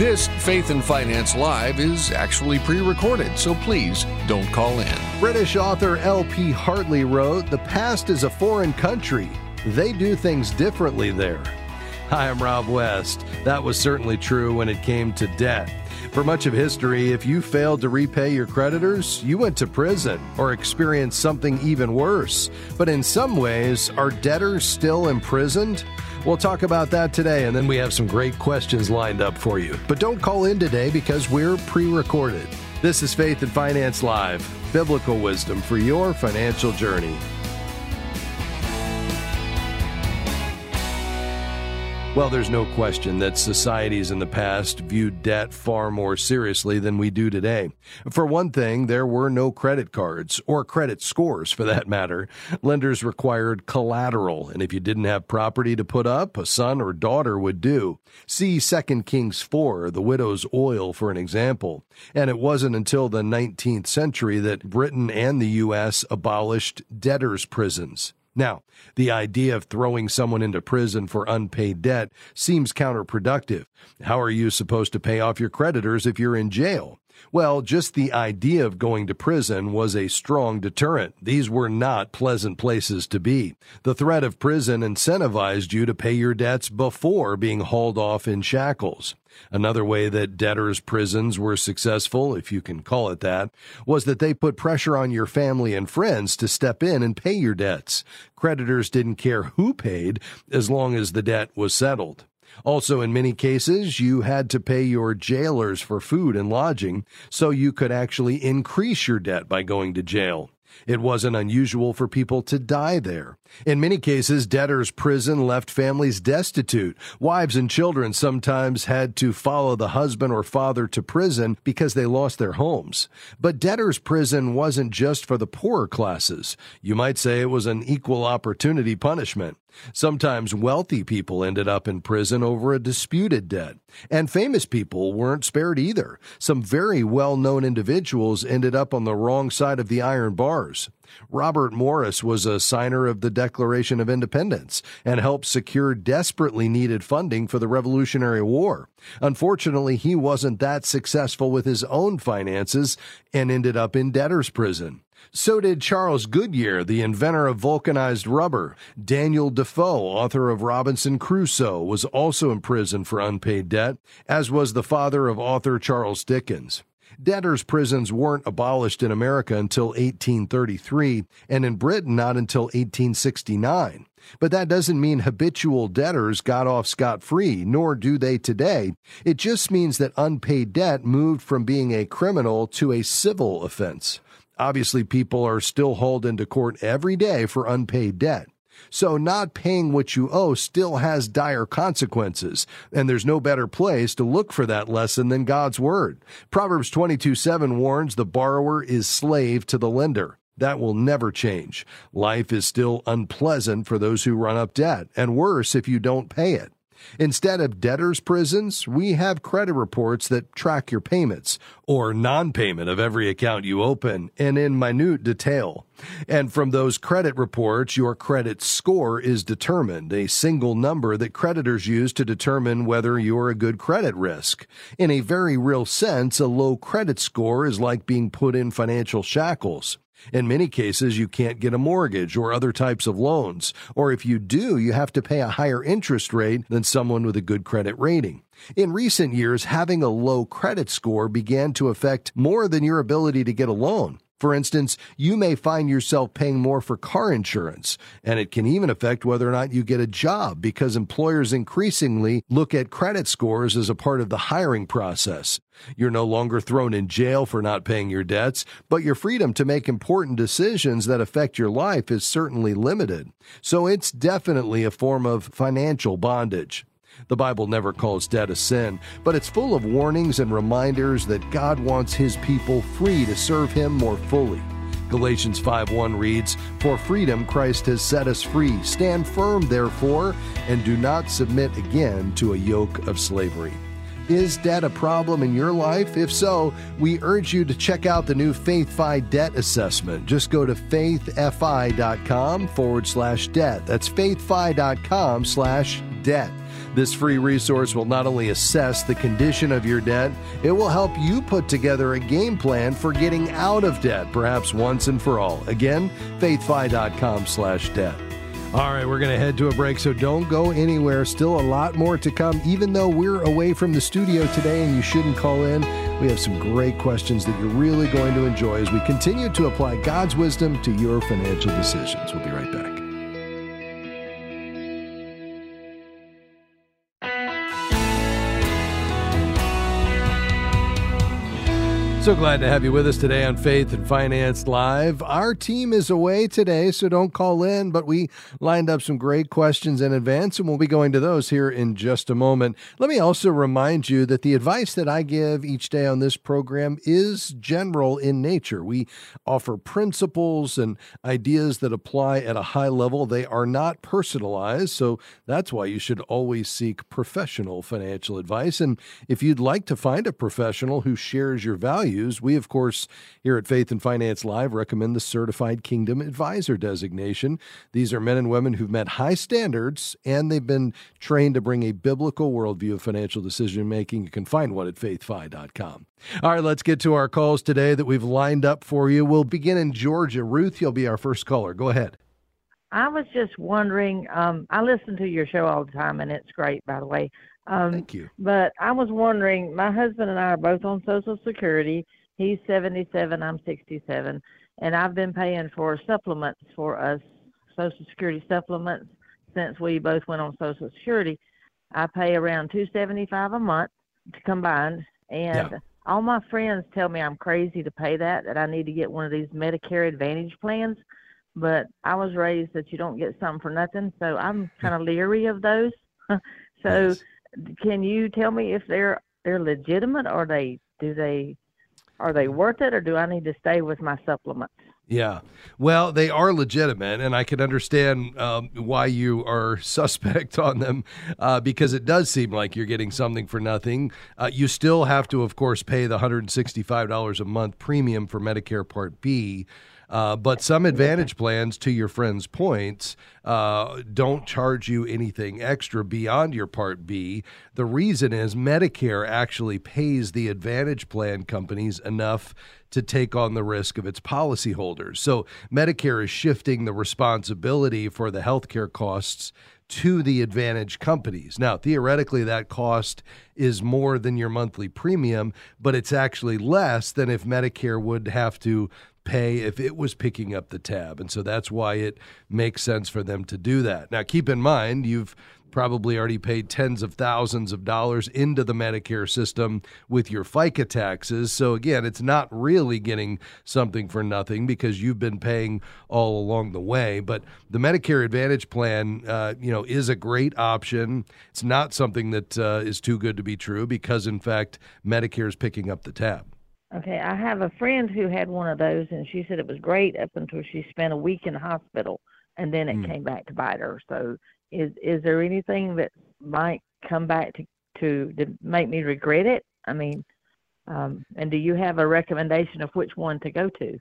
This Faith and Finance Live is actually pre recorded, so please don't call in. British author L.P. Hartley wrote The past is a foreign country. They do things differently there. Hi, I'm Rob West. That was certainly true when it came to debt. For much of history, if you failed to repay your creditors, you went to prison or experienced something even worse. But in some ways, are debtors still imprisoned? We'll talk about that today, and then we have some great questions lined up for you. But don't call in today because we're pre recorded. This is Faith and Finance Live, biblical wisdom for your financial journey. Well, there's no question that societies in the past viewed debt far more seriously than we do today. For one thing, there were no credit cards, or credit scores for that matter. Lenders required collateral, and if you didn't have property to put up, a son or daughter would do. See 2 Kings 4, the widow's oil, for an example. And it wasn't until the 19th century that Britain and the U.S. abolished debtors' prisons. Now, the idea of throwing someone into prison for unpaid debt seems counterproductive. How are you supposed to pay off your creditors if you're in jail? Well, just the idea of going to prison was a strong deterrent. These were not pleasant places to be. The threat of prison incentivized you to pay your debts before being hauled off in shackles. Another way that debtors' prisons were successful, if you can call it that, was that they put pressure on your family and friends to step in and pay your debts. Creditors didn't care who paid as long as the debt was settled. Also, in many cases, you had to pay your jailers for food and lodging, so you could actually increase your debt by going to jail. It wasn't unusual for people to die there. In many cases, debtors' prison left families destitute. Wives and children sometimes had to follow the husband or father to prison because they lost their homes. But debtors' prison wasn't just for the poorer classes. You might say it was an equal opportunity punishment. Sometimes wealthy people ended up in prison over a disputed debt. And famous people weren't spared either. Some very well known individuals ended up on the wrong side of the iron bars. Robert Morris was a signer of the Declaration of Independence and helped secure desperately needed funding for the Revolutionary War. Unfortunately, he wasn't that successful with his own finances and ended up in debtor's prison. So did Charles Goodyear, the inventor of vulcanized rubber. Daniel Defoe, author of Robinson Crusoe, was also in prison for unpaid debt, as was the father of author Charles Dickens. Debtors' prisons weren't abolished in America until 1833, and in Britain not until 1869. But that doesn't mean habitual debtors got off scot free, nor do they today. It just means that unpaid debt moved from being a criminal to a civil offense. Obviously, people are still hauled into court every day for unpaid debt. So, not paying what you owe still has dire consequences, and there's no better place to look for that lesson than God's Word. Proverbs 22 7 warns the borrower is slave to the lender. That will never change. Life is still unpleasant for those who run up debt, and worse if you don't pay it. Instead of debtors' prisons, we have credit reports that track your payments or non payment of every account you open and in minute detail. And from those credit reports, your credit score is determined, a single number that creditors use to determine whether you're a good credit risk. In a very real sense, a low credit score is like being put in financial shackles. In many cases, you can't get a mortgage or other types of loans, or if you do, you have to pay a higher interest rate than someone with a good credit rating. In recent years, having a low credit score began to affect more than your ability to get a loan. For instance, you may find yourself paying more for car insurance, and it can even affect whether or not you get a job because employers increasingly look at credit scores as a part of the hiring process. You're no longer thrown in jail for not paying your debts, but your freedom to make important decisions that affect your life is certainly limited. So it's definitely a form of financial bondage. The Bible never calls debt a sin, but it's full of warnings and reminders that God wants his people free to serve him more fully. Galatians 5:1 reads, "For freedom Christ has set us free. Stand firm therefore, and do not submit again to a yoke of slavery." Is debt a problem in your life? If so, we urge you to check out the new FaithFi debt assessment. Just go to faithfi.com forward slash debt. That's faithfi.com slash debt. This free resource will not only assess the condition of your debt, it will help you put together a game plan for getting out of debt, perhaps once and for all. Again, faithfi.com slash debt. All right, we're going to head to a break, so don't go anywhere. Still a lot more to come, even though we're away from the studio today and you shouldn't call in. We have some great questions that you're really going to enjoy as we continue to apply God's wisdom to your financial decisions. We'll be right back. So glad to have you with us today on Faith and Finance Live. Our team is away today, so don't call in, but we lined up some great questions in advance, and we'll be going to those here in just a moment. Let me also remind you that the advice that I give each day on this program is general in nature. We offer principles and ideas that apply at a high level. They are not personalized, so that's why you should always seek professional financial advice. And if you'd like to find a professional who shares your values, values, we, of course, here at Faith and Finance Live recommend the Certified Kingdom Advisor designation. These are men and women who've met high standards and they've been trained to bring a biblical worldview of financial decision making. You can find one at faithfi.com. All right, let's get to our calls today that we've lined up for you. We'll begin in Georgia. Ruth, you'll be our first caller. Go ahead. I was just wondering. Um, I listen to your show all the time, and it's great, by the way. Um, Thank you. But I was wondering, my husband and I are both on Social Security. He's 77, I'm 67, and I've been paying for supplements for us, Social Security supplements, since we both went on Social Security. I pay around 275 a month to combine, and yeah. all my friends tell me I'm crazy to pay that. That I need to get one of these Medicare Advantage plans. But I was raised that you don't get something for nothing, so I'm kind of leery of those. so yes can you tell me if they're they're legitimate or they do they are they worth it or do I need to stay with my supplements? Yeah. Well, they are legitimate, and I can understand um, why you are suspect on them uh, because it does seem like you're getting something for nothing. Uh, you still have to, of course, pay the $165 a month premium for Medicare Part B. Uh, but some advantage plans, to your friend's points, uh, don't charge you anything extra beyond your Part B. The reason is Medicare actually pays the advantage plan companies enough to take on the risk of its policyholders. So Medicare is shifting the responsibility for the healthcare costs to the advantage companies. Now, theoretically, that cost is more than your monthly premium, but it's actually less than if Medicare would have to pay if it was picking up the tab. And so that's why it makes sense for them to do that. Now, keep in mind, you've probably already paid tens of thousands of dollars into the Medicare system with your FICA taxes. So again, it's not really getting something for nothing because you've been paying all along the way. But the Medicare Advantage plan, uh, you know, is a great option. It's not something that uh, is too good to be true because, in fact, Medicare is picking up the tab. Okay, I have a friend who had one of those, and she said it was great up until she spent a week in the hospital, and then it mm. came back to bite her. So, is is there anything that might come back to to, to make me regret it? I mean, um, and do you have a recommendation of which one to go to?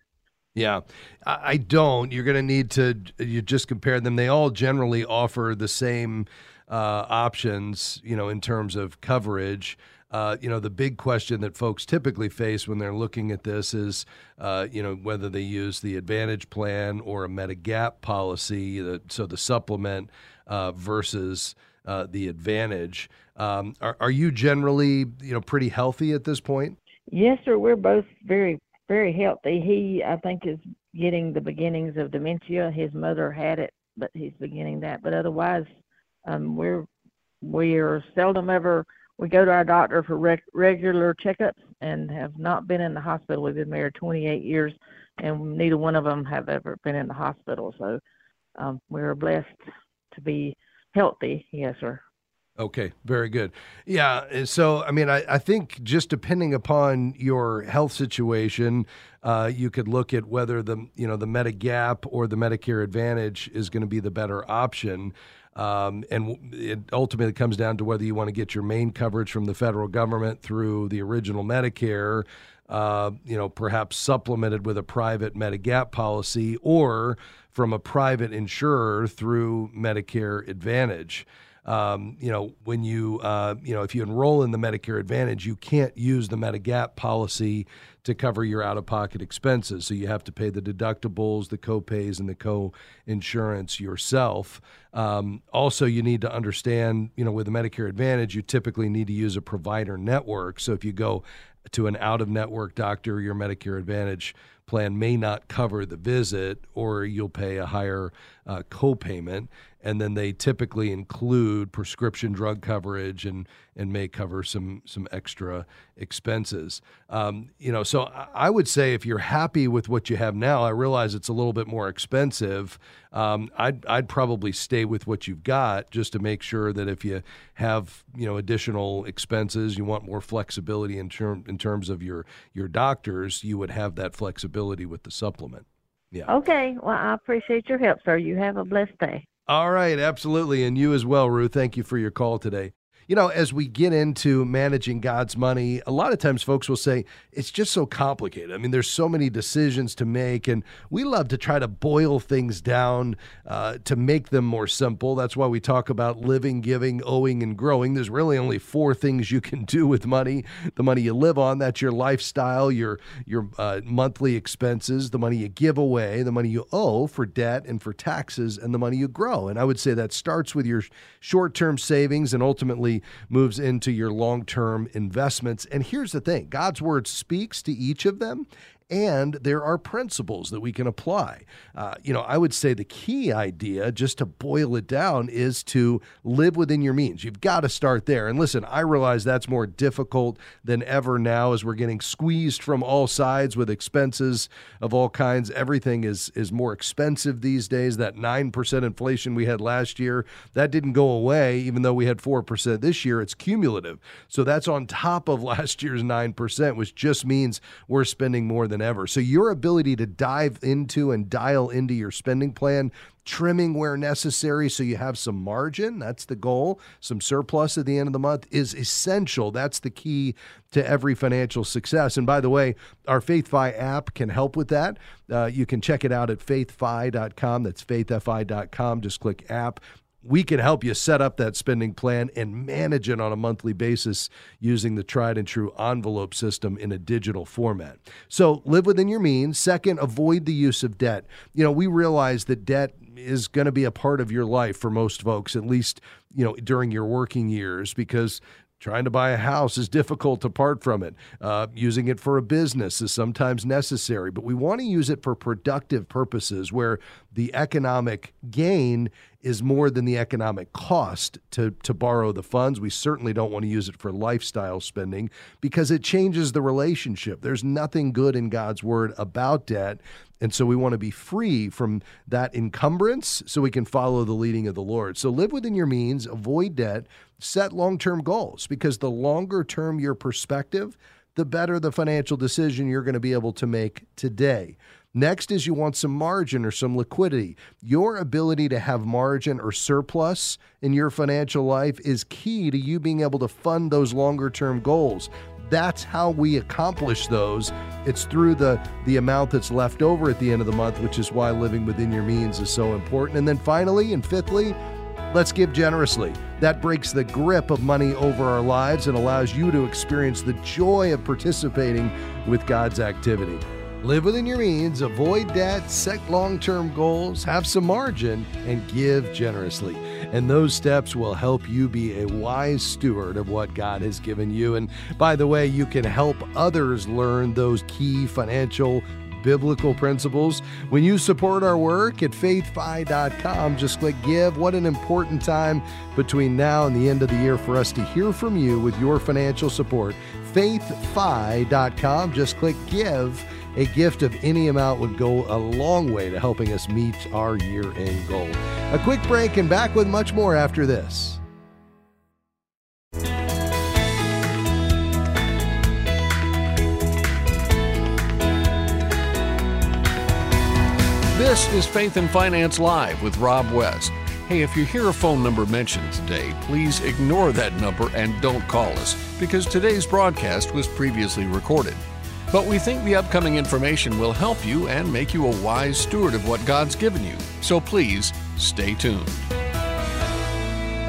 Yeah, I don't. You're going to need to you just compare them. They all generally offer the same uh, options, you know, in terms of coverage. Uh, you know, the big question that folks typically face when they're looking at this is, uh, you know, whether they use the Advantage plan or a Medigap policy, so the supplement uh, versus uh, the Advantage. Um, are, are you generally, you know, pretty healthy at this point? Yes, sir. We're both very, very healthy. He, I think, is getting the beginnings of dementia. His mother had it, but he's beginning that. But otherwise, um, we're we are seldom ever we go to our doctor for rec- regular checkups and have not been in the hospital. We've been married 28 years, and neither one of them have ever been in the hospital. So um, we're blessed to be healthy. Yes, sir. Okay, very good. Yeah, so I mean, I, I think just depending upon your health situation, uh, you could look at whether the you know the Medigap or the Medicare Advantage is going to be the better option. Um, and it ultimately comes down to whether you want to get your main coverage from the federal government through the original Medicare, uh, you know, perhaps supplemented with a private Medigap policy, or from a private insurer through Medicare Advantage. Um, you know, when you, uh, you know, if you enroll in the Medicare Advantage, you can't use the Medigap policy to cover your out of pocket expenses. So you have to pay the deductibles, the co-pays, and the co-insurance yourself. Um, also, you need to understand, you know, with the Medicare Advantage, you typically need to use a provider network. So if you go to an out of network doctor, your Medicare Advantage plan may not cover the visit, or you'll pay a higher uh, copayment and then they typically include prescription drug coverage and and may cover some some extra expenses. Um, you know, so I would say if you're happy with what you have now, I realize it's a little bit more expensive. Um, I'd I'd probably stay with what you've got just to make sure that if you have you know additional expenses, you want more flexibility in term in terms of your your doctors, you would have that flexibility with the supplement. Yeah. Okay. Well, I appreciate your help, sir. You have a blessed day. All right, absolutely. And you as well, Ruth. Thank you for your call today you know, as we get into managing God's money, a lot of times folks will say it's just so complicated. I mean, there's so many decisions to make, and we love to try to boil things down uh, to make them more simple. That's why we talk about living, giving, owing, and growing. There's really only four things you can do with money: the money you live on, that's your lifestyle, your your uh, monthly expenses, the money you give away, the money you owe for debt and for taxes, and the money you grow. And I would say that starts with your short-term savings and ultimately moves into your long term investments. And here's the thing God's word speaks to each of them, and there are principles that we can apply. Uh, you know, I would say the key idea, just to boil it down, is to live within your means. You've got to start there. And listen, I realize that's more difficult than ever now as we're getting squeezed from all sides with expenses of all kinds. Everything is is more expensive these days. That 9% inflation we had last year, that didn't go away even though we had 4% this year. It's cumulative. So that's on top of last year's 9%, which just means we're spending more than than ever. So your ability to dive into and dial into your spending plan, trimming where necessary so you have some margin, that's the goal, some surplus at the end of the month is essential. That's the key to every financial success. And by the way, our FaithFi app can help with that. Uh, you can check it out at faithfi.com. That's faithfi.com. Just click app we can help you set up that spending plan and manage it on a monthly basis using the tried and true envelope system in a digital format. So live within your means. Second, avoid the use of debt. You know, we realize that debt is going to be a part of your life for most folks, at least, you know, during your working years, because Trying to buy a house is difficult apart from it. Uh, using it for a business is sometimes necessary, but we want to use it for productive purposes where the economic gain is more than the economic cost to, to borrow the funds. We certainly don't want to use it for lifestyle spending because it changes the relationship. There's nothing good in God's word about debt. And so we want to be free from that encumbrance so we can follow the leading of the Lord. So live within your means, avoid debt, set long term goals because the longer term your perspective, the better the financial decision you're going to be able to make today. Next is you want some margin or some liquidity. Your ability to have margin or surplus in your financial life is key to you being able to fund those longer term goals. That's how we accomplish those. It's through the the amount that's left over at the end of the month, which is why living within your means is so important. And then finally and fifthly, let's give generously. That breaks the grip of money over our lives and allows you to experience the joy of participating with God's activity. Live within your means, avoid debt, set long term goals, have some margin, and give generously. And those steps will help you be a wise steward of what God has given you. And by the way, you can help others learn those key financial biblical principles. When you support our work at faithfi.com, just click give. What an important time between now and the end of the year for us to hear from you with your financial support. Faithfi.com, just click give a gift of any amount would go a long way to helping us meet our year end goal. A quick break and back with much more after this. This is Faith and Finance Live with Rob West. Hey, if you hear a phone number mentioned today, please ignore that number and don't call us because today's broadcast was previously recorded. But we think the upcoming information will help you and make you a wise steward of what God's given you. So please stay tuned.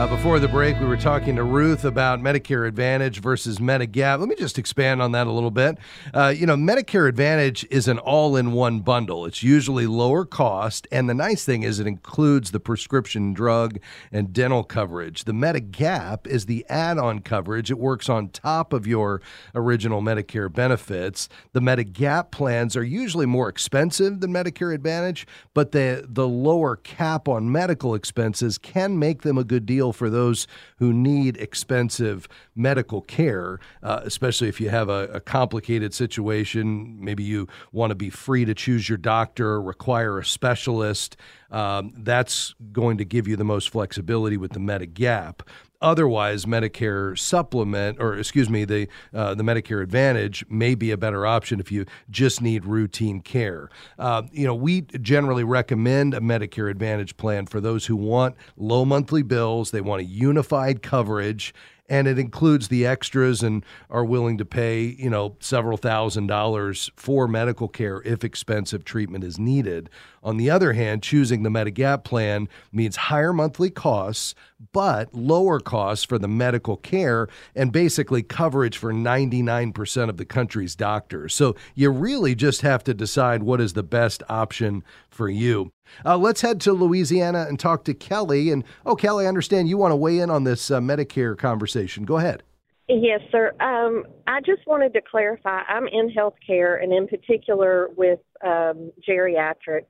Uh, before the break, we were talking to Ruth about Medicare Advantage versus Medigap. Let me just expand on that a little bit. Uh, you know, Medicare Advantage is an all in one bundle, it's usually lower cost. And the nice thing is, it includes the prescription drug and dental coverage. The Medigap is the add on coverage, it works on top of your original Medicare benefits. The Medigap plans are usually more expensive than Medicare Advantage, but the, the lower cap on medical expenses can make them a good deal deal for those who need expensive medical care, uh, especially if you have a, a, complicated situation. Maybe you want to be free to choose your doctor, require a specialist. Um, that's going to give you the most flexibility with the Medigap. Otherwise, Medicare supplement, or excuse me, the uh, the Medicare Advantage may be a better option if you just need routine care. Uh, you know, we generally recommend a Medicare Advantage plan for those who want low monthly bills. They want a unified coverage and it includes the extras and are willing to pay, you know, several thousand dollars for medical care if expensive treatment is needed. On the other hand, choosing the Medigap plan means higher monthly costs, but lower costs for the medical care and basically coverage for 99% of the country's doctors. So you really just have to decide what is the best option for you. Uh, let's head to Louisiana and talk to Kelly. And oh, Kelly, I understand you want to weigh in on this uh, Medicare conversation. Go ahead. Yes, sir. Um, I just wanted to clarify I'm in healthcare and in particular with um, geriatrics.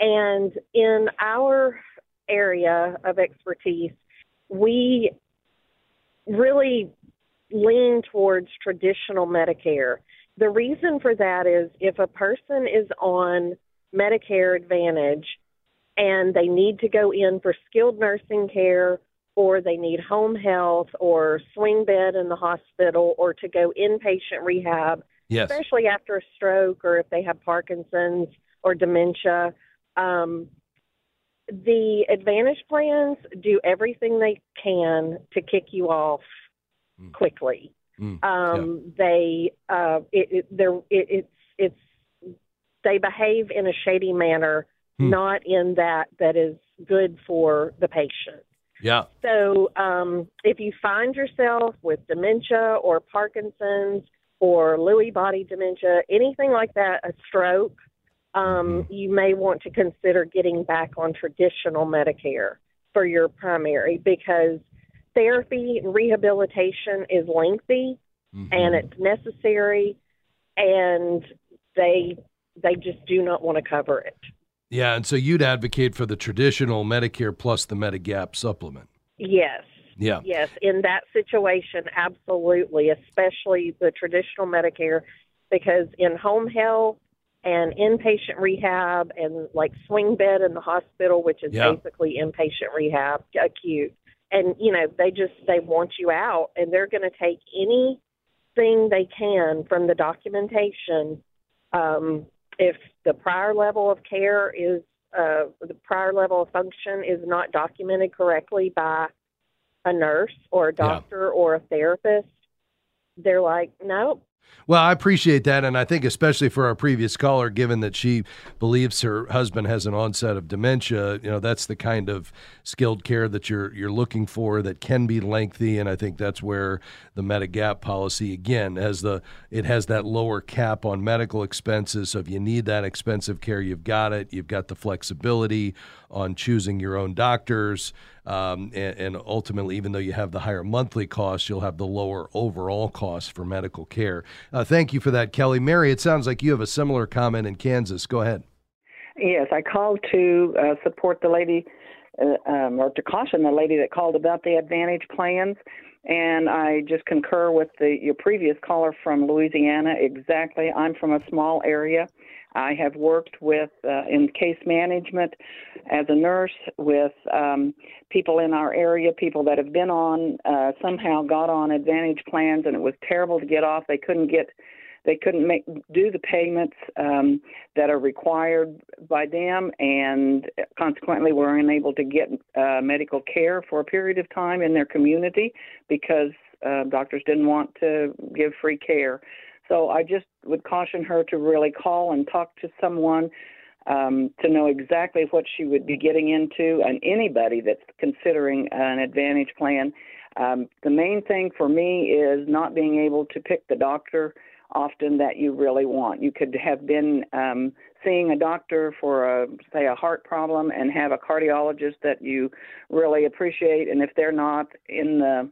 And in our area of expertise, we really lean towards traditional Medicare. The reason for that is if a person is on Medicare Advantage and they need to go in for skilled nursing care or they need home health or swing bed in the hospital or to go inpatient rehab, yes. especially after a stroke or if they have Parkinson's or dementia. Um, the Advantage plans do everything they can to kick you off mm. quickly. Mm. Um, yeah. They uh, it, it, it, it's it's they behave in a shady manner, hmm. not in that that is good for the patient. Yeah. So um, if you find yourself with dementia or Parkinson's or Lewy body dementia, anything like that, a stroke, um, mm-hmm. you may want to consider getting back on traditional Medicare for your primary because therapy and rehabilitation is lengthy mm-hmm. and it's necessary and they they just do not want to cover it. Yeah, and so you'd advocate for the traditional Medicare plus the Medigap supplement. Yes. Yeah. Yes, in that situation, absolutely, especially the traditional Medicare, because in home health and inpatient rehab and like swing bed in the hospital, which is yeah. basically inpatient rehab, acute, and you know they just they want you out, and they're going to take anything they can from the documentation um, if the prior level of care is uh, the prior level of function is not documented correctly by a nurse or a doctor yeah. or a therapist, they're like, nope, well, I appreciate that. And I think, especially for our previous caller, given that she believes her husband has an onset of dementia, you know, that's the kind of skilled care that you're, you're looking for that can be lengthy. And I think that's where the Medigap policy, again, has the, it has that lower cap on medical expenses. So if you need that expensive care, you've got it. You've got the flexibility on choosing your own doctors. Um, and, and, ultimately, even though you have the higher monthly costs, you'll have the lower overall costs for medical care. Uh, thank you for that, Kelly. Mary, it sounds like you have a similar comment in Kansas. Go ahead. Yes, I called to uh, support the lady, uh, um, or to caution the lady that called about the Advantage plans. And I just concur with the your previous caller from Louisiana. Exactly, I'm from a small area. I have worked with uh, in case management as a nurse with um, people in our area, people that have been on uh, somehow got on Advantage plans, and it was terrible to get off. They couldn't get they couldn't make do the payments um, that are required by them, and consequently were unable to get uh, medical care for a period of time in their community because uh, doctors didn't want to give free care. So I just would caution her to really call and talk to someone um, to know exactly what she would be getting into, and anybody that's considering an Advantage plan. Um, the main thing for me is not being able to pick the doctor often that you really want. You could have been um, seeing a doctor for a say a heart problem and have a cardiologist that you really appreciate, and if they're not in the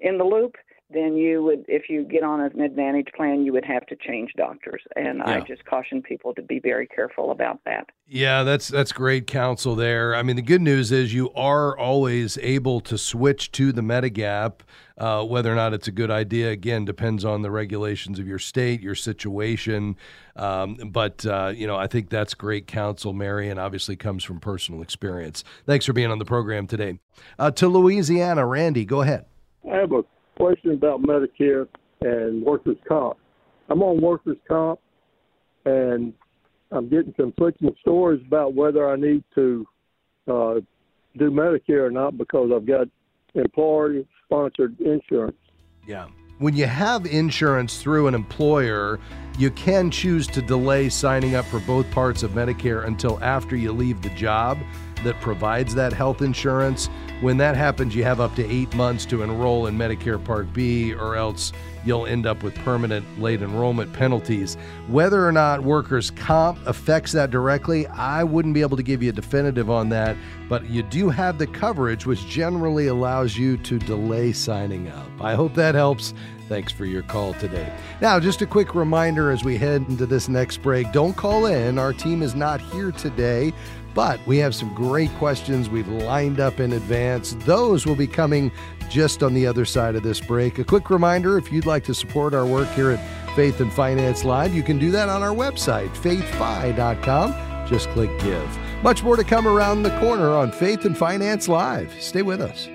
in the loop, then you would, if you get on an Advantage plan, you would have to change doctors. And yeah. I just caution people to be very careful about that. Yeah, that's that's great counsel there. I mean, the good news is you are always able to switch to the Medigap. Uh, whether or not it's a good idea, again, depends on the regulations of your state, your situation. Um, but, uh, you know, I think that's great counsel, Mary, and obviously comes from personal experience. Thanks for being on the program today. Uh, to Louisiana, Randy, go ahead. I have a question about Medicare and workers' comp. I'm on workers' comp, and I'm getting conflicting stories about whether I need to uh, do Medicare or not because I've got employer sponsored insurance. Yeah. When you have insurance through an employer, you can choose to delay signing up for both parts of Medicare until after you leave the job that provides that health insurance. When that happens, you have up to eight months to enroll in Medicare Part B, or else you'll end up with permanent late enrollment penalties. Whether or not workers' comp affects that directly, I wouldn't be able to give you a definitive on that, but you do have the coverage, which generally allows you to delay signing up. I hope that helps. Thanks for your call today. Now, just a quick reminder as we head into this next break don't call in. Our team is not here today. But we have some great questions we've lined up in advance. Those will be coming just on the other side of this break. A quick reminder if you'd like to support our work here at Faith and Finance Live, you can do that on our website, faithfi.com. Just click give. Much more to come around the corner on Faith and Finance Live. Stay with us.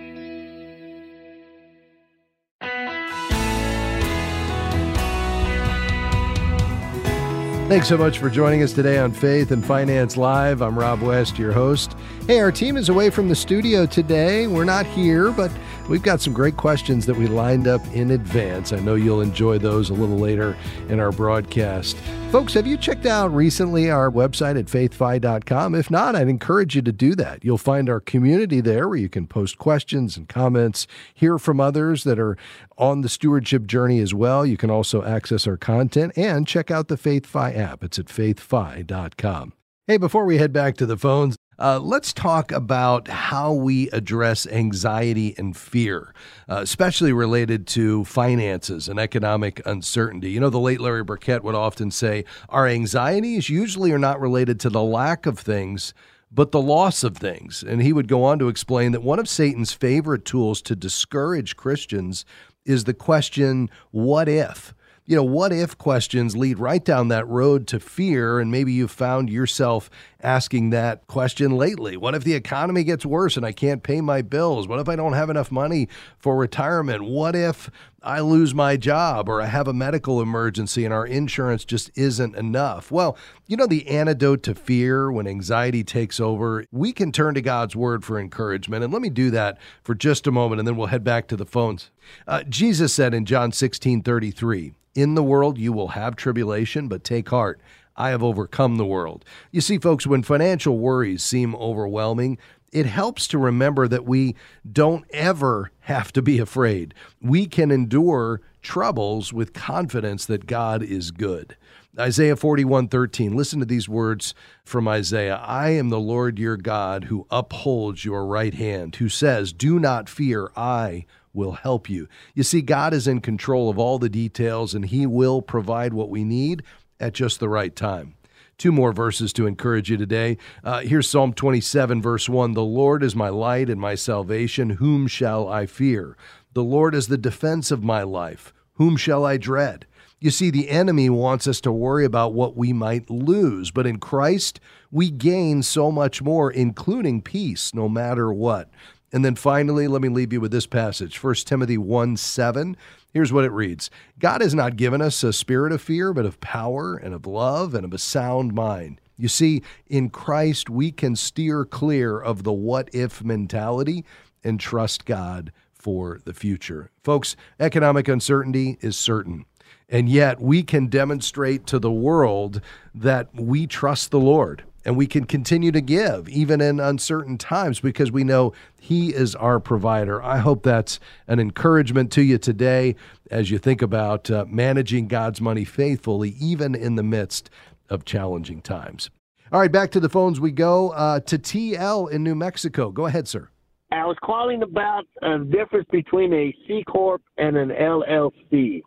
Thanks so much for joining us today on Faith and Finance Live. I'm Rob West, your host. Hey, our team is away from the studio today. We're not here, but we've got some great questions that we lined up in advance. I know you'll enjoy those a little later in our broadcast. Folks, have you checked out recently our website at faithfi.com? If not, I'd encourage you to do that. You'll find our community there where you can post questions and comments, hear from others that are on the stewardship journey as well. You can also access our content and check out the FaithFi app. It's at faithfi.com. Hey, before we head back to the phones, uh, let's talk about how we address anxiety and fear, uh, especially related to finances and economic uncertainty. You know, the late Larry Burkett would often say our anxieties usually are not related to the lack of things, but the loss of things. And he would go on to explain that one of Satan's favorite tools to discourage Christians is the question, what if? You know, what if questions lead right down that road to fear. And maybe you've found yourself asking that question lately. What if the economy gets worse and I can't pay my bills? What if I don't have enough money for retirement? What if I lose my job or I have a medical emergency and our insurance just isn't enough? Well, you know, the antidote to fear when anxiety takes over, we can turn to God's word for encouragement. And let me do that for just a moment and then we'll head back to the phones. Uh, Jesus said in John 16 33, In the world you will have tribulation, but take heart. I have overcome the world. You see, folks, when financial worries seem overwhelming, it helps to remember that we don't ever have to be afraid. We can endure troubles with confidence that God is good. Isaiah 41:13 Listen to these words from Isaiah I am the Lord your God who upholds your right hand who says do not fear I will help you. You see God is in control of all the details and he will provide what we need at just the right time. Two more verses to encourage you today. Uh, here's Psalm 27, verse 1 The Lord is my light and my salvation. Whom shall I fear? The Lord is the defense of my life. Whom shall I dread? You see, the enemy wants us to worry about what we might lose, but in Christ, we gain so much more, including peace, no matter what. And then finally, let me leave you with this passage 1 Timothy 1 7. Here's what it reads God has not given us a spirit of fear, but of power and of love and of a sound mind. You see, in Christ, we can steer clear of the what if mentality and trust God for the future. Folks, economic uncertainty is certain. And yet, we can demonstrate to the world that we trust the Lord and we can continue to give even in uncertain times because we know He is our provider. I hope that's an encouragement to you today as you think about uh, managing God's money faithfully, even in the midst of challenging times. All right, back to the phones we go uh, to TL in New Mexico. Go ahead, sir. I was calling about a difference between a C corp and an LLC.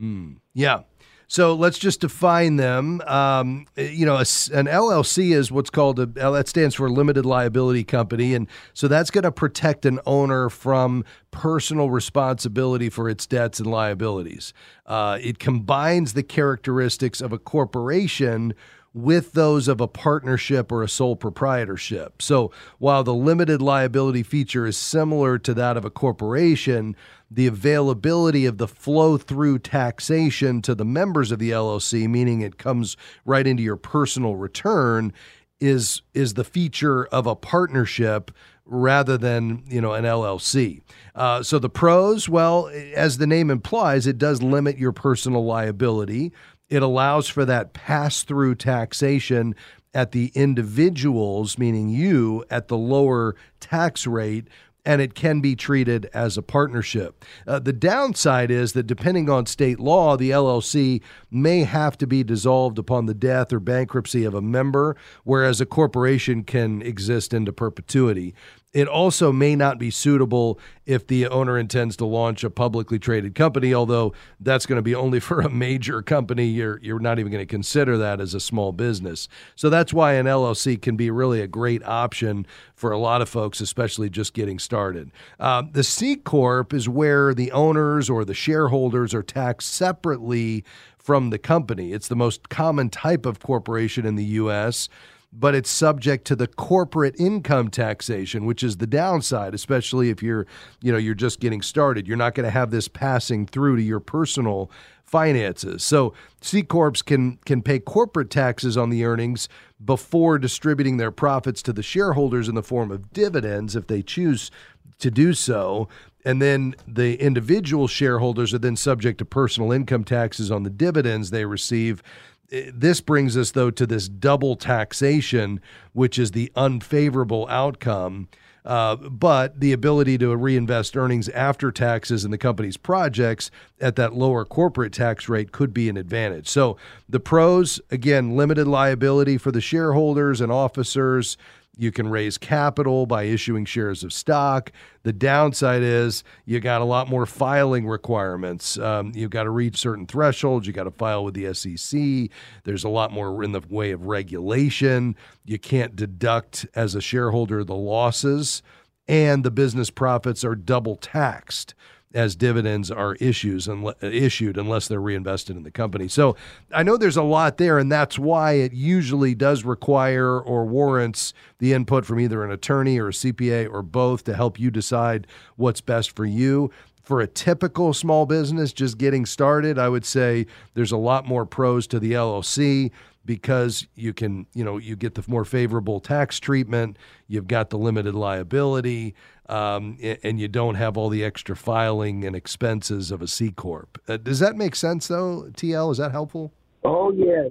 Mm, yeah. So let's just define them. Um, you know, a, an LLC is what's called a that stands for limited liability company, and so that's going to protect an owner from personal responsibility for its debts and liabilities. Uh, it combines the characteristics of a corporation with those of a partnership or a sole proprietorship. So while the limited liability feature is similar to that of a corporation, the availability of the flow through taxation to the members of the LLC, meaning it comes right into your personal return, is is the feature of a partnership rather than you know an LLC. Uh, so the pros, well, as the name implies, it does limit your personal liability. It allows for that pass through taxation at the individuals, meaning you, at the lower tax rate and it can be treated as a partnership. Uh, the downside is that depending on state law, the LLC may have to be dissolved upon the death or bankruptcy of a member, whereas a corporation can exist into perpetuity. It also may not be suitable if the owner intends to launch a publicly traded company, although that's going to be only for a major company. You're, you're not even going to consider that as a small business. So that's why an LLC can be really a great option for a lot of folks, especially just getting started. Uh, the C Corp is where the owners or the shareholders are taxed separately from the company. It's the most common type of corporation in the U.S but it's subject to the corporate income taxation, which is the downside, especially if you're, you know, you're just getting started. You're not going to have this passing through to your personal finances. So C corps can can pay corporate taxes on the earnings before distributing their profits to the shareholders in the form of dividends if they choose to do so. And then the individual shareholders are then subject to personal income taxes on the dividends they receive this brings us, though, to this double taxation, which is the unfavorable outcome. Uh, but the ability to reinvest earnings after taxes in the company's projects at that lower corporate tax rate could be an advantage. So, the pros again, limited liability for the shareholders and officers, you can raise capital by issuing shares of stock. The downside is you got a lot more filing requirements. Um, you've got to reach certain thresholds. You got to file with the SEC. There's a lot more in the way of regulation. You can't deduct as a shareholder the losses, and the business profits are double taxed as dividends are issues and issued unless they're reinvested in the company. So I know there's a lot there, and that's why it usually does require or warrants the input from either an attorney or a CPA or both to help you decide what's best for you. For a typical small business just getting started, I would say there's a lot more pros to the LLC because you can, you know, you get the more favorable tax treatment, you've got the limited liability, um, and you don't have all the extra filing and expenses of a C corp. Uh, does that make sense, though? TL, is that helpful? Oh yes,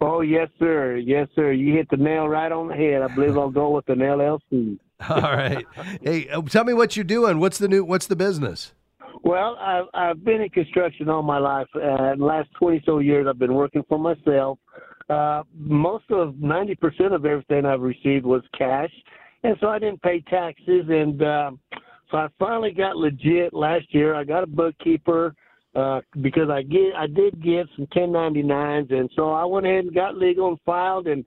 oh yes, sir, yes, sir. You hit the nail right on the head. I believe I'll go with an LLC. all right. Hey, uh, tell me what you're doing. What's the new? What's the business? Well, I've, I've been in construction all my life. Uh, the last 20 so years, I've been working for myself. Uh, most of 90% of everything I've received was cash and so I didn't pay taxes. And uh, so I finally got legit last year. I got a bookkeeper uh, because I get I did get some 1099s, and so I went ahead and got legal and filed. And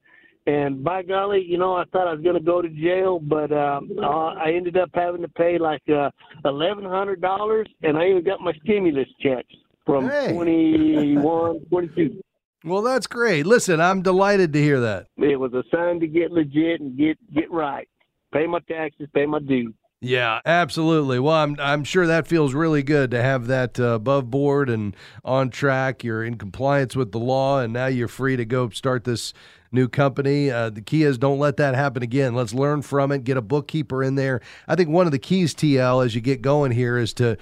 and by golly, you know, I thought I was going to go to jail, but um, uh, I ended up having to pay like uh, eleven hundred dollars, and I even got my stimulus checks from hey. 21, 22. Well, that's great. Listen, I'm delighted to hear that. It was a sign to get legit and get get right pay my taxes, pay my dues. Yeah, absolutely. Well, I'm I'm sure that feels really good to have that uh, above board and on track. You're in compliance with the law, and now you're free to go start this new company. Uh, the key is don't let that happen again. Let's learn from it. Get a bookkeeper in there. I think one of the keys, TL, as you get going here, is to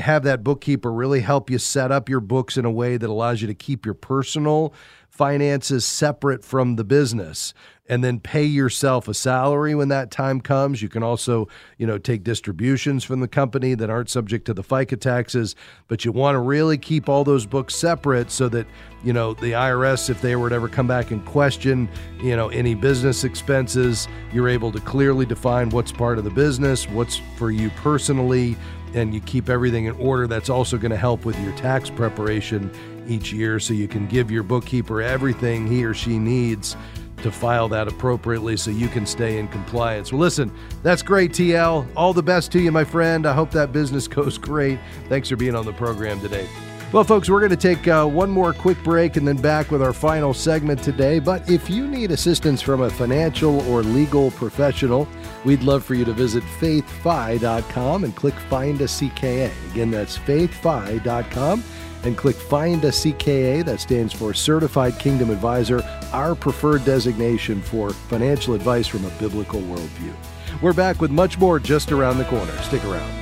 have that bookkeeper really help you set up your books in a way that allows you to keep your personal finances separate from the business and then pay yourself a salary when that time comes. You can also, you know, take distributions from the company that aren't subject to the FICA taxes, but you want to really keep all those books separate so that, you know, the IRS, if they were to ever come back and question, you know, any business expenses, you're able to clearly define what's part of the business, what's for you personally, and you keep everything in order. That's also going to help with your tax preparation each year so you can give your bookkeeper everything he or she needs to file that appropriately so you can stay in compliance. Well, listen, that's great, TL. All the best to you, my friend. I hope that business goes great. Thanks for being on the program today. Well, folks, we're going to take uh, one more quick break and then back with our final segment today. But if you need assistance from a financial or legal professional, we'd love for you to visit faithfi.com and click Find a CKA. Again, that's faithfi.com and click Find a CKA. That stands for Certified Kingdom Advisor, our preferred designation for financial advice from a biblical worldview. We're back with much more just around the corner. Stick around.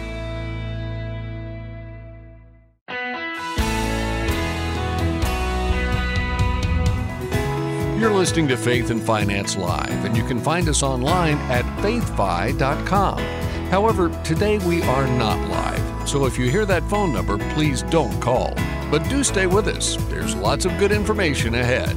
You're listening to Faith and Finance Live, and you can find us online at faithfi.com. However, today we are not live, so if you hear that phone number, please don't call. But do stay with us, there's lots of good information ahead.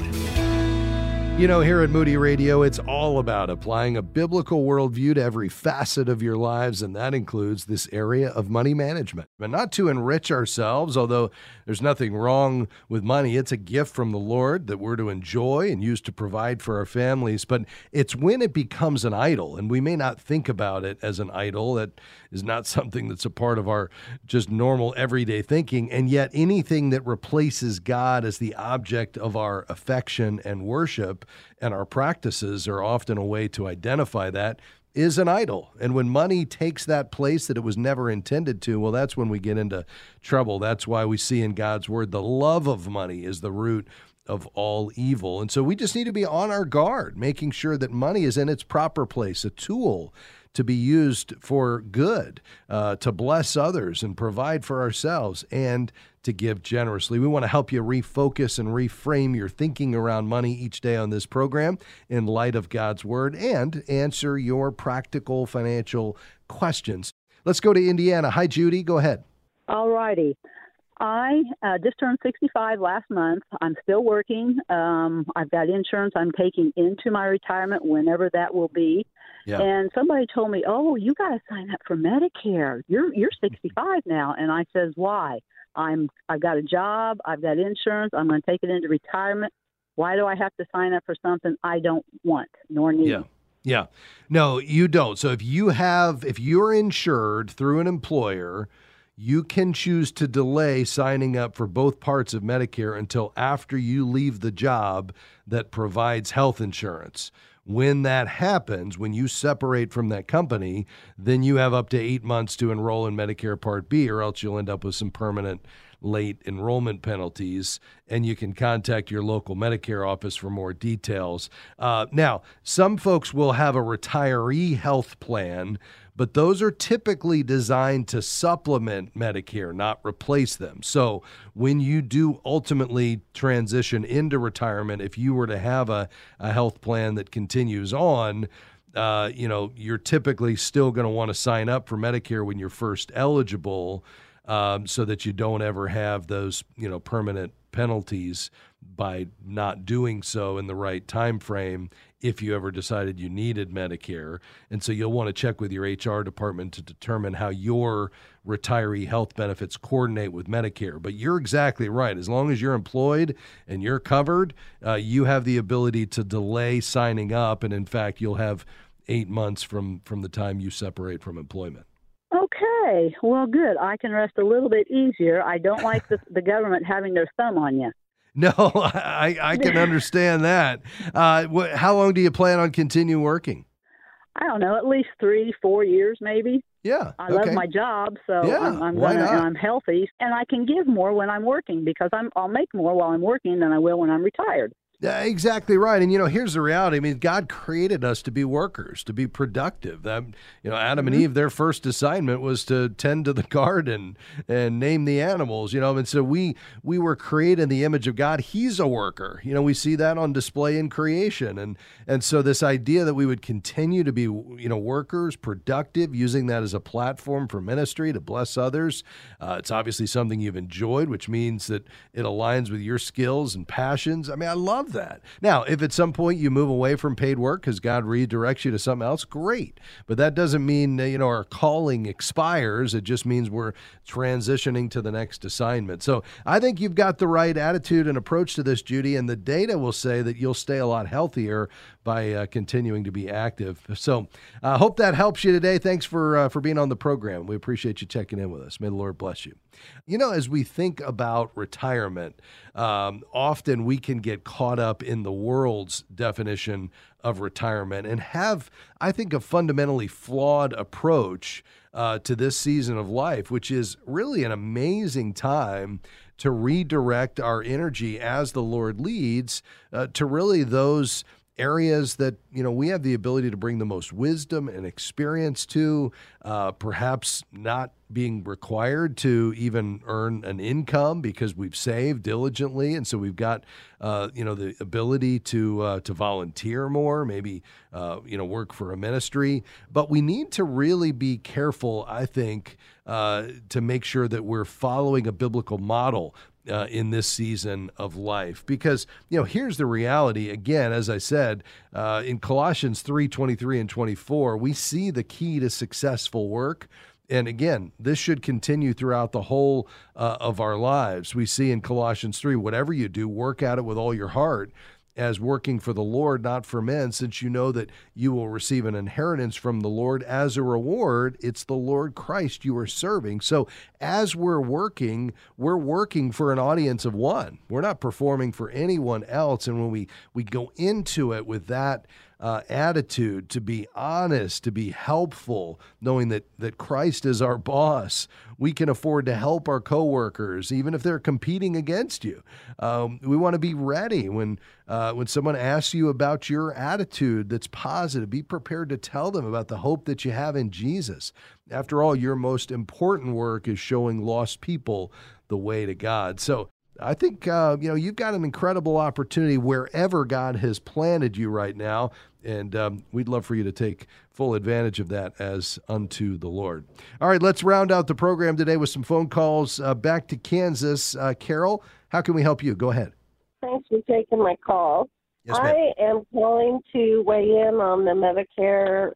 You know, here at Moody Radio, it's all about applying a biblical worldview to every facet of your lives, and that includes this area of money management. But not to enrich ourselves, although there's nothing wrong with money. It's a gift from the Lord that we're to enjoy and use to provide for our families. But it's when it becomes an idol, and we may not think about it as an idol. That is not something that's a part of our just normal everyday thinking. And yet, anything that replaces God as the object of our affection and worship and our practices are often a way to identify that is an idol. And when money takes that place that it was never intended to, well, that's when we get into trouble. That's why we see in God's word the love of money is the root of all evil. And so we just need to be on our guard, making sure that money is in its proper place, a tool to be used for good, uh, to bless others and provide for ourselves, and to give generously. We want to help you refocus and reframe your thinking around money each day on this program in light of God's Word and answer your practical financial questions. Let's go to Indiana. Hi, Judy. Go ahead. All righty. I uh, just turned 65 last month. I'm still working. Um, I've got insurance I'm taking into my retirement whenever that will be. Yeah. And somebody told me, "Oh, you got to sign up for Medicare. You're you're mm-hmm. 65 now." And I says, "Why?" I'm I've got a job, I've got insurance, I'm going to take it into retirement. Why do I have to sign up for something I don't want nor need? Yeah. Yeah. No, you don't. So if you have if you're insured through an employer, you can choose to delay signing up for both parts of Medicare until after you leave the job that provides health insurance. When that happens, when you separate from that company, then you have up to eight months to enroll in Medicare Part B, or else you'll end up with some permanent late enrollment penalties. And you can contact your local Medicare office for more details. Uh, now, some folks will have a retiree health plan but those are typically designed to supplement Medicare, not replace them. So when you do ultimately transition into retirement, if you were to have a, a health plan that continues on, uh, you know, you're typically still going to want to sign up for Medicare when you're first eligible, um, so that you don't ever have those, you know, permanent penalties by not doing so in the right time frame if you ever decided you needed Medicare. And so you'll want to check with your HR department to determine how your retiree health benefits coordinate with Medicare. But you're exactly right. As long as you're employed and you're covered, uh, you have the ability to delay signing up. And in fact, you'll have eight months from, from the time you separate from employment. Okay, well, good. I can rest a little bit easier. I don't like the, the government having their thumb on you. No, I, I can understand that. Uh, wh- how long do you plan on continue working? I don't know, at least three, four years, maybe. Yeah, I okay. love my job, so Yeah, I'm, I'm why gonna, not? I'm healthy, and I can give more when I'm working because I'm I'll make more while I'm working than I will when I'm retired. Yeah, exactly right. And you know, here's the reality. I mean, God created us to be workers, to be productive. That you know, Adam mm-hmm. and Eve, their first assignment was to tend to the garden and name the animals. You know, and so we we were created in the image of God. He's a worker. You know, we see that on display in creation, and and so this idea that we would continue to be you know workers, productive, using that as a platform for ministry to bless others. Uh, it's obviously something you've enjoyed, which means that it aligns with your skills and passions. I mean, I love that. Now, if at some point you move away from paid work because God redirects you to something else, great. But that doesn't mean you know our calling expires. It just means we're transitioning to the next assignment. So I think you've got the right attitude and approach to this, Judy. And the data will say that you'll stay a lot healthier by uh, continuing to be active. So I uh, hope that helps you today. Thanks for uh, for being on the program. We appreciate you checking in with us. May the Lord bless you. You know, as we think about retirement, um, often we can get caught up in the world's definition of retirement and have, I think, a fundamentally flawed approach uh, to this season of life, which is really an amazing time to redirect our energy as the Lord leads uh, to really those areas that you know we have the ability to bring the most wisdom and experience to uh, perhaps not being required to even earn an income because we've saved diligently. And so we've got uh, you know the ability to uh, to volunteer more maybe uh, you know work for a ministry. But we need to really be careful i think uh, to make sure that we're following a biblical model uh, in this season of life. Because you know here's the reality. Again as i said uh, in colossians 3 23 and 24 we see the key to successful work. And again this should continue throughout the whole uh, of our lives. We see in colossians 3 whatever you do work at it with all your heart as working for the Lord, not for men, since you know that you will receive an inheritance from the Lord as a reward. It's the Lord Christ you are serving. So, as we're working, we're working for an audience of one. We're not performing for anyone else. And when we, we go into it with that uh, attitude, to be honest, to be helpful, knowing that that Christ is our boss. We can afford to help our coworkers, even if they're competing against you. Um, we want to be ready when uh, when someone asks you about your attitude that's positive. Be prepared to tell them about the hope that you have in Jesus. After all, your most important work is showing lost people the way to God. So I think uh, you know you've got an incredible opportunity wherever God has planted you right now, and um, we'd love for you to take full advantage of that as unto the Lord. All right, let's round out the program today with some phone calls. Uh, back to Kansas, uh, Carol. How can we help you? Go ahead. Thanks for taking my call. Yes, I am calling to weigh in on the Medicare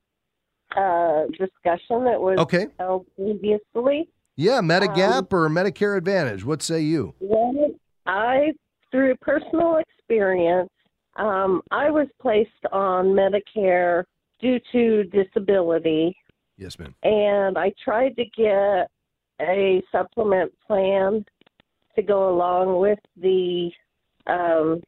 uh, discussion that was okay. held previously. Yeah, Medigap um, or Medicare Advantage? What say you? Well, I, through personal experience, um, I was placed on Medicare due to disability. Yes, ma'am. And I tried to get a supplement plan to go along with the um,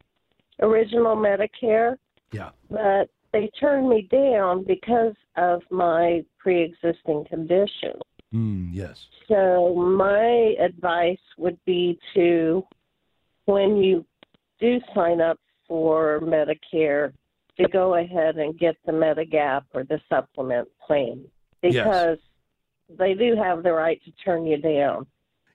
original Medicare. Yeah. But they turned me down because of my pre existing condition. Mm, yes. So my advice would be to, when you do sign up for Medicare, to go ahead and get the Medigap or the supplement plan because yes. they do have the right to turn you down.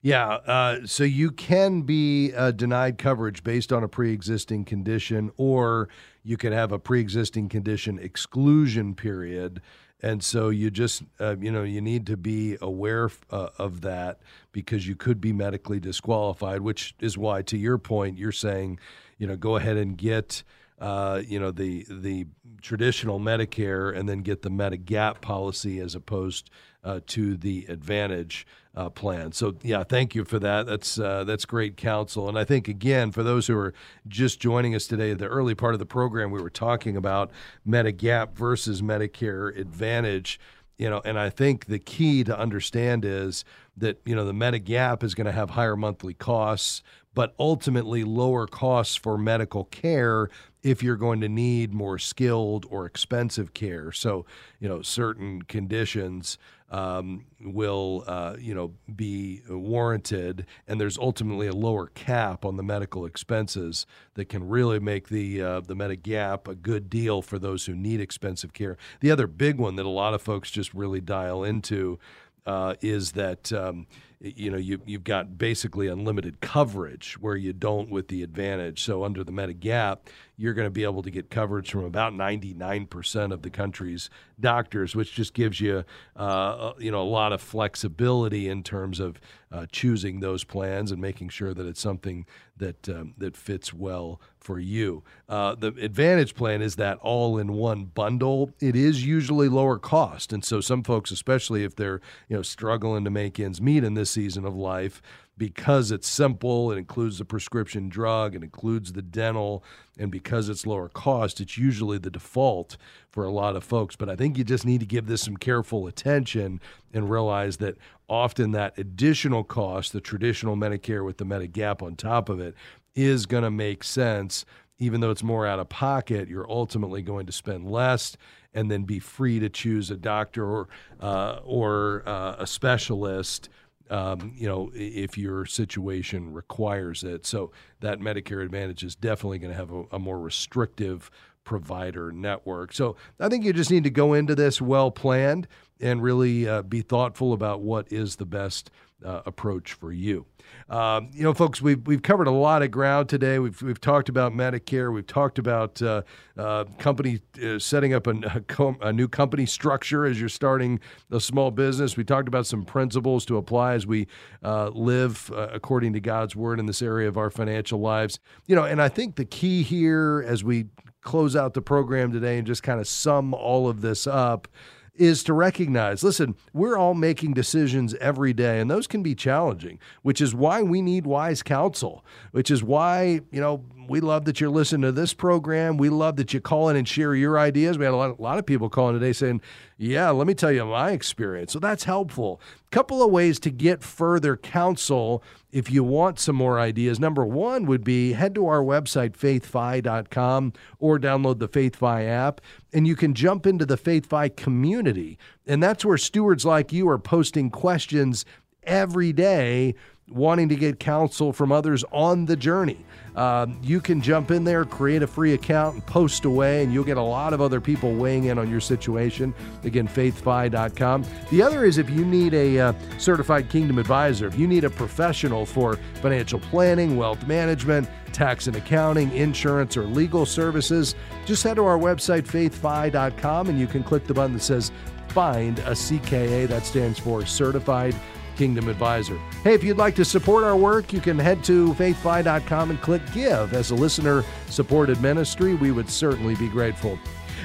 Yeah, uh, so you can be uh, denied coverage based on a pre-existing condition, or you can have a pre-existing condition exclusion period and so you just uh, you know you need to be aware uh, of that because you could be medically disqualified which is why to your point you're saying you know go ahead and get uh, you know the the traditional Medicare and then get the Medigap policy as opposed uh, to the Advantage uh, plan. So yeah, thank you for that. That's uh, that's great counsel. And I think again for those who are just joining us today, the early part of the program we were talking about Medigap versus Medicare Advantage. You know, and I think the key to understand is that you know the Medigap is going to have higher monthly costs, but ultimately lower costs for medical care if you're going to need more skilled or expensive care. So, you know, certain conditions um, will uh, you know be warranted, and there's ultimately a lower cap on the medical expenses that can really make the uh, the Medigap a good deal for those who need expensive care. The other big one that a lot of folks just really dial into uh, is that um, you know you, you've got basically unlimited coverage where you don't with the advantage. So under the medigap you're going to be able to get coverage from about 99% of the country's doctors which just gives you uh, you know a lot of flexibility in terms of uh, choosing those plans and making sure that it's something that um, that fits well for you. Uh, the Advantage plan is that all-in-one bundle. It is usually lower cost, and so some folks, especially if they're you know struggling to make ends meet in this season of life, because it's simple, it includes the prescription drug, it includes the dental, and because it's lower cost, it's usually the default for a lot of folks. But I think you just need to give this some careful attention and realize that often that additional cost, the traditional Medicare with the Medigap on top of it, is going to make sense. Even though it's more out of pocket, you're ultimately going to spend less and then be free to choose a doctor or, uh, or uh, a specialist um, you know, if your situation requires it. So that Medicare Advantage is definitely going to have a, a, more restrictive provider network. So I think you just need to go into this well planned and really uh, be thoughtful about what is the best uh, approach for you. Um, you know, folks, we've we've covered a lot of ground today. We've we've talked about Medicare. We've talked about uh, uh, company uh, setting up a, a, com- a, new company structure as you're starting a small business. We talked about some principles to apply as we uh, live uh, according to God's word in this area of our financial lives. You know, and I think the key here as we close out the program today and just kind of sum all of this up is to recognize listen, we're all making decisions every day, and those can be challenging, which is why we need wise counsel, which is why, you know, we love that you're listening to this program. We love that you call in and share your ideas. We had a lot, a lot of people calling today saying, Yeah, let me tell you my experience. So that's helpful. Couple of ways to get further counsel if you want some more ideas. Number one would be head to our website, faithfi.com, or download the FaithFi app, and you can jump into the FaithFi community. And that's where stewards like you are posting questions every day wanting to get counsel from others on the journey. Um, you can jump in there, create a free account, and post away, and you'll get a lot of other people weighing in on your situation. Again, faithfi.com. The other is if you need a uh, certified kingdom advisor, if you need a professional for financial planning, wealth management, tax and accounting, insurance, or legal services, just head to our website, faithfi.com, and you can click the button that says Find a CKA. That stands for Certified Kingdom Advisor. Hey, if you'd like to support our work, you can head to faithfi.com and click Give. As a listener supported ministry, we would certainly be grateful.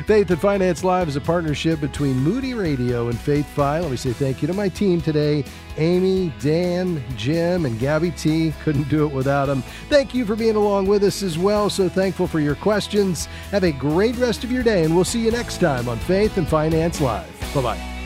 Faith and Finance Live is a partnership between Moody Radio and Faith Fi. Let me say thank you to my team today Amy, Dan, Jim, and Gabby T. Couldn't do it without them. Thank you for being along with us as well. So thankful for your questions. Have a great rest of your day, and we'll see you next time on Faith and Finance Live. Bye bye.